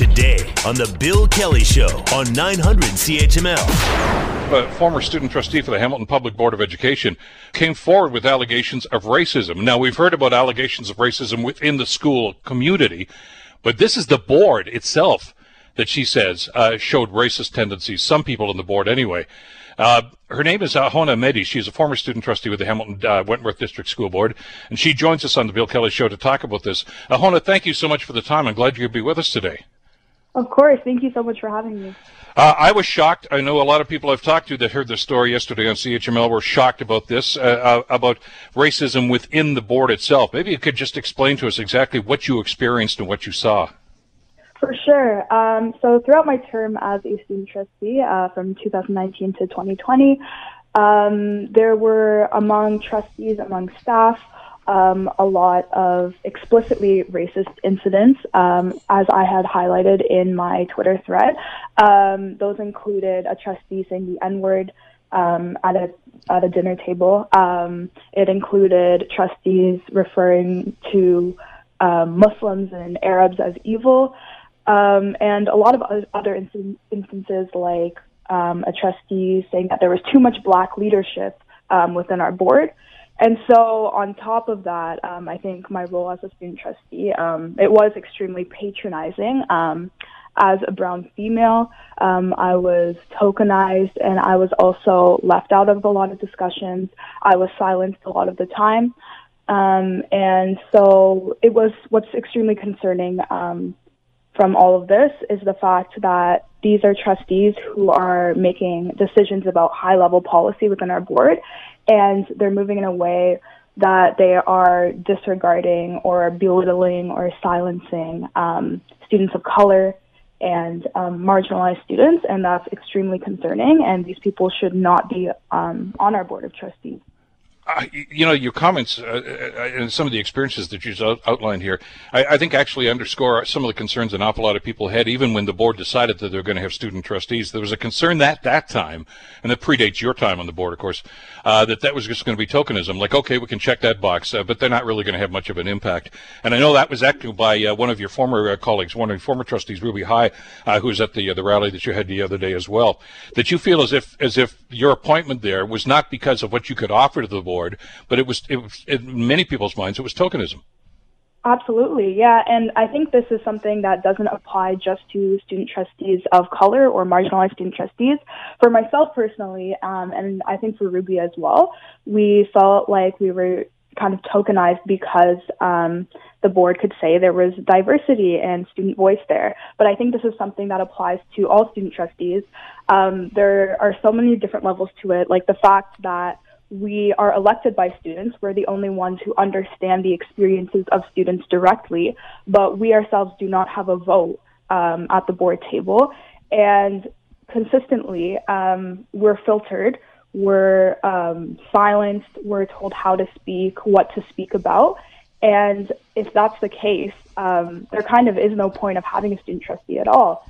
today on The Bill Kelly Show on 900 CHML. A former student trustee for the Hamilton Public Board of Education came forward with allegations of racism. Now, we've heard about allegations of racism within the school community, but this is the board itself that she says uh, showed racist tendencies. Some people on the board, anyway. Uh, her name is Ahona Mehdi. She's a former student trustee with the Hamilton uh, Wentworth District School Board, and she joins us on the Bill Kelly Show to talk about this. Ahona, thank you so much for the time. I'm glad you could be with us today. Of course. Thank you so much for having me. Uh, I was shocked. I know a lot of people I've talked to that heard the story yesterday on CHML were shocked about this, uh, uh, about racism within the board itself. Maybe you could just explain to us exactly what you experienced and what you saw. For sure. Um, so throughout my term as a student trustee uh, from 2019 to 2020, um, there were among trustees, among staff, um, a lot of explicitly racist incidents, um, as I had highlighted in my Twitter thread. Um, those included a trustee saying the N word um, at a at a dinner table. it included trustees referring to Muslims and Arabs as evil. Um, and a lot of other instances, like um, a trustee saying that there was too much black leadership um, within our board. And so, on top of that, um, I think my role as a student trustee, um, it was extremely patronizing. Um, as a brown female, I was tokenized and I was also left out of a lot of discussions. I was silenced a lot of the time. and so, it was what's extremely concerning from all of this is the fact that these are trustees who are making decisions about high level policy within our board, and they're moving in a way that they are disregarding or belittling or silencing um, students of color and um, marginalized students, and that's extremely concerning. And these people should not be um, on our board of trustees you know, your comments uh, uh, and some of the experiences that you out- outlined here, I, I, think actually underscore some of the concerns an awful lot of people had, even when the board decided that they're going to have student trustees. There was a concern that that time, and that predates your time on the board, of course, uh, that that was just going to be tokenism. Like, okay, we can check that box, uh, but they're not really going to have much of an impact. And I know that was echoed by uh, one of your former uh, colleagues, one of your former trustees, Ruby High, who was at the the rally that you had the other day as well. That you feel as if as if your appointment there was not because of what you could offer to the board board, but it was, it in many people's minds, it was tokenism. Absolutely, yeah. And I think this is something that doesn't apply just to student trustees of color or marginalized student trustees. For myself personally, um, and I think for Ruby as well, we felt like we were kind of tokenized because um, the board could say there was diversity and student voice there. But I think this is something that applies to all student trustees. Um, there are so many different levels to it, like the fact that we are elected by students. We're the only ones who understand the experiences of students directly, but we ourselves do not have a vote um, at the board table. And consistently, um, we're filtered, we're um, silenced, we're told how to speak, what to speak about. And if that's the case, um, there kind of is no point of having a student trustee at all.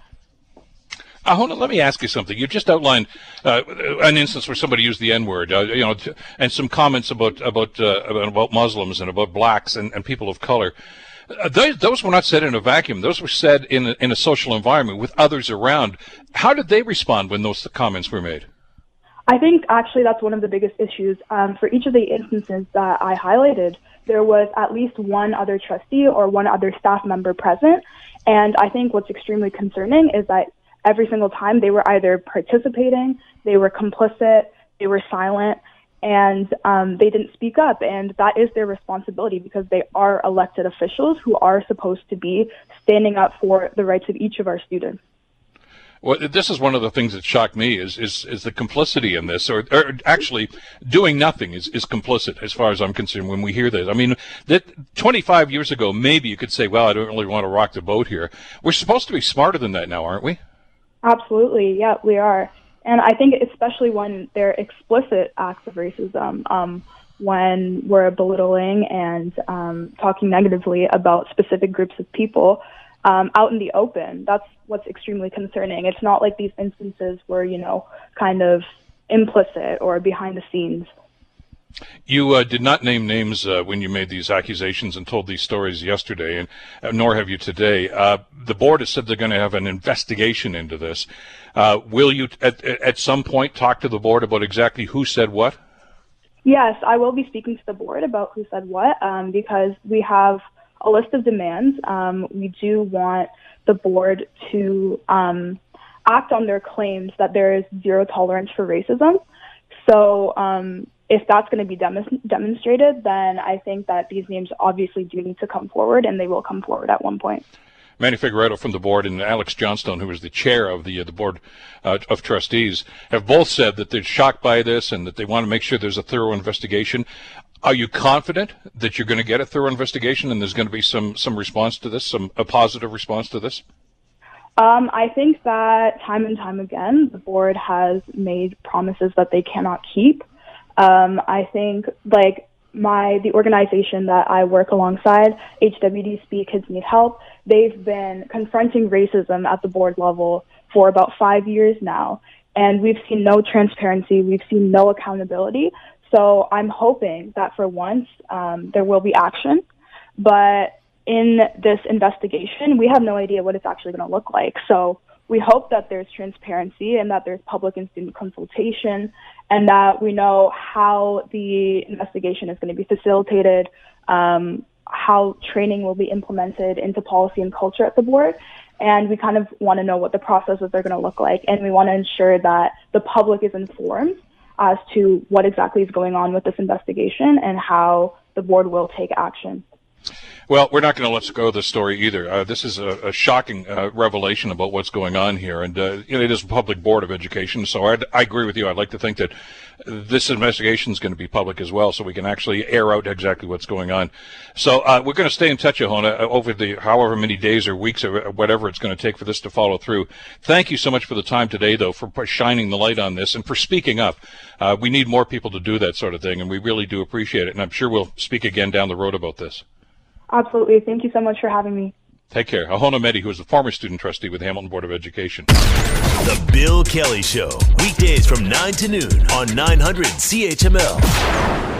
Ahona, let me ask you something. You just outlined uh, an instance where somebody used the N word, uh, you know, t- and some comments about about uh, about Muslims and about blacks and, and people of color. Uh, those, those were not said in a vacuum. Those were said in a, in a social environment with others around. How did they respond when those comments were made? I think actually that's one of the biggest issues. Um, for each of the instances that I highlighted, there was at least one other trustee or one other staff member present. And I think what's extremely concerning is that every single time they were either participating, they were complicit, they were silent, and um, they didn't speak up. And that is their responsibility because they are elected officials who are supposed to be standing up for the rights of each of our students. Well, this is one of the things that shocked me is is, is the complicity in this, or, or actually doing nothing is, is complicit as far as I'm concerned. When we hear this, I mean, that 25 years ago, maybe you could say, "Well, I don't really want to rock the boat here." We're supposed to be smarter than that now, aren't we? Absolutely, yeah, we are. And I think especially when they're explicit acts of racism, um, when we're belittling and um, talking negatively about specific groups of people um, out in the open, that's what's extremely concerning. It's not like these instances were, you know, kind of implicit or behind the scenes. You uh, did not name names uh, when you made these accusations and told these stories yesterday, and uh, nor have you today. Uh, the board has said they're going to have an investigation into this. Uh, will you, at, at some point, talk to the board about exactly who said what? Yes, I will be speaking to the board about who said what um, because we have a list of demands. Um, we do want the board to um, act on their claims that there is zero tolerance for racism. So um, if that's going to be dem- demonstrated, then I think that these names obviously do need to come forward, and they will come forward at one point. Manny Figueiredo from the board and Alex Johnstone, who is the chair of the uh, the board uh, of trustees, have both said that they're shocked by this and that they want to make sure there's a thorough investigation. Are you confident that you're going to get a thorough investigation and there's going to be some some response to this, some a positive response to this? Um, I think that time and time again, the board has made promises that they cannot keep. Um, I think like my the organization that I work alongside, HWDSB Kids Need Help, they've been confronting racism at the board level for about five years now, and we've seen no transparency, we've seen no accountability. So I'm hoping that for once um, there will be action, but in this investigation, we have no idea what it's actually going to look like. So we hope that there's transparency and that there's public and student consultation and that we know how the investigation is going to be facilitated, um, how training will be implemented into policy and culture at the board. And we kind of want to know what the processes are going to look like. And we want to ensure that the public is informed as to what exactly is going on with this investigation and how the board will take action. Well, we're not going to let go of this story either. Uh, this is a, a shocking uh, revelation about what's going on here, and uh, you know, it is a public board of education. So I'd, i agree with you. I'd like to think that this investigation is going to be public as well, so we can actually air out exactly what's going on. So uh, we're going to stay in touch, Ahona, uh, over the however many days or weeks or whatever it's going to take for this to follow through. Thank you so much for the time today, though, for shining the light on this and for speaking up. Uh, we need more people to do that sort of thing, and we really do appreciate it. And I'm sure we'll speak again down the road about this. Absolutely. Thank you so much for having me. Take care. Ahona Mehdi, who is a former student trustee with Hamilton Board of Education. The Bill Kelly Show, weekdays from 9 to noon on 900 CHML.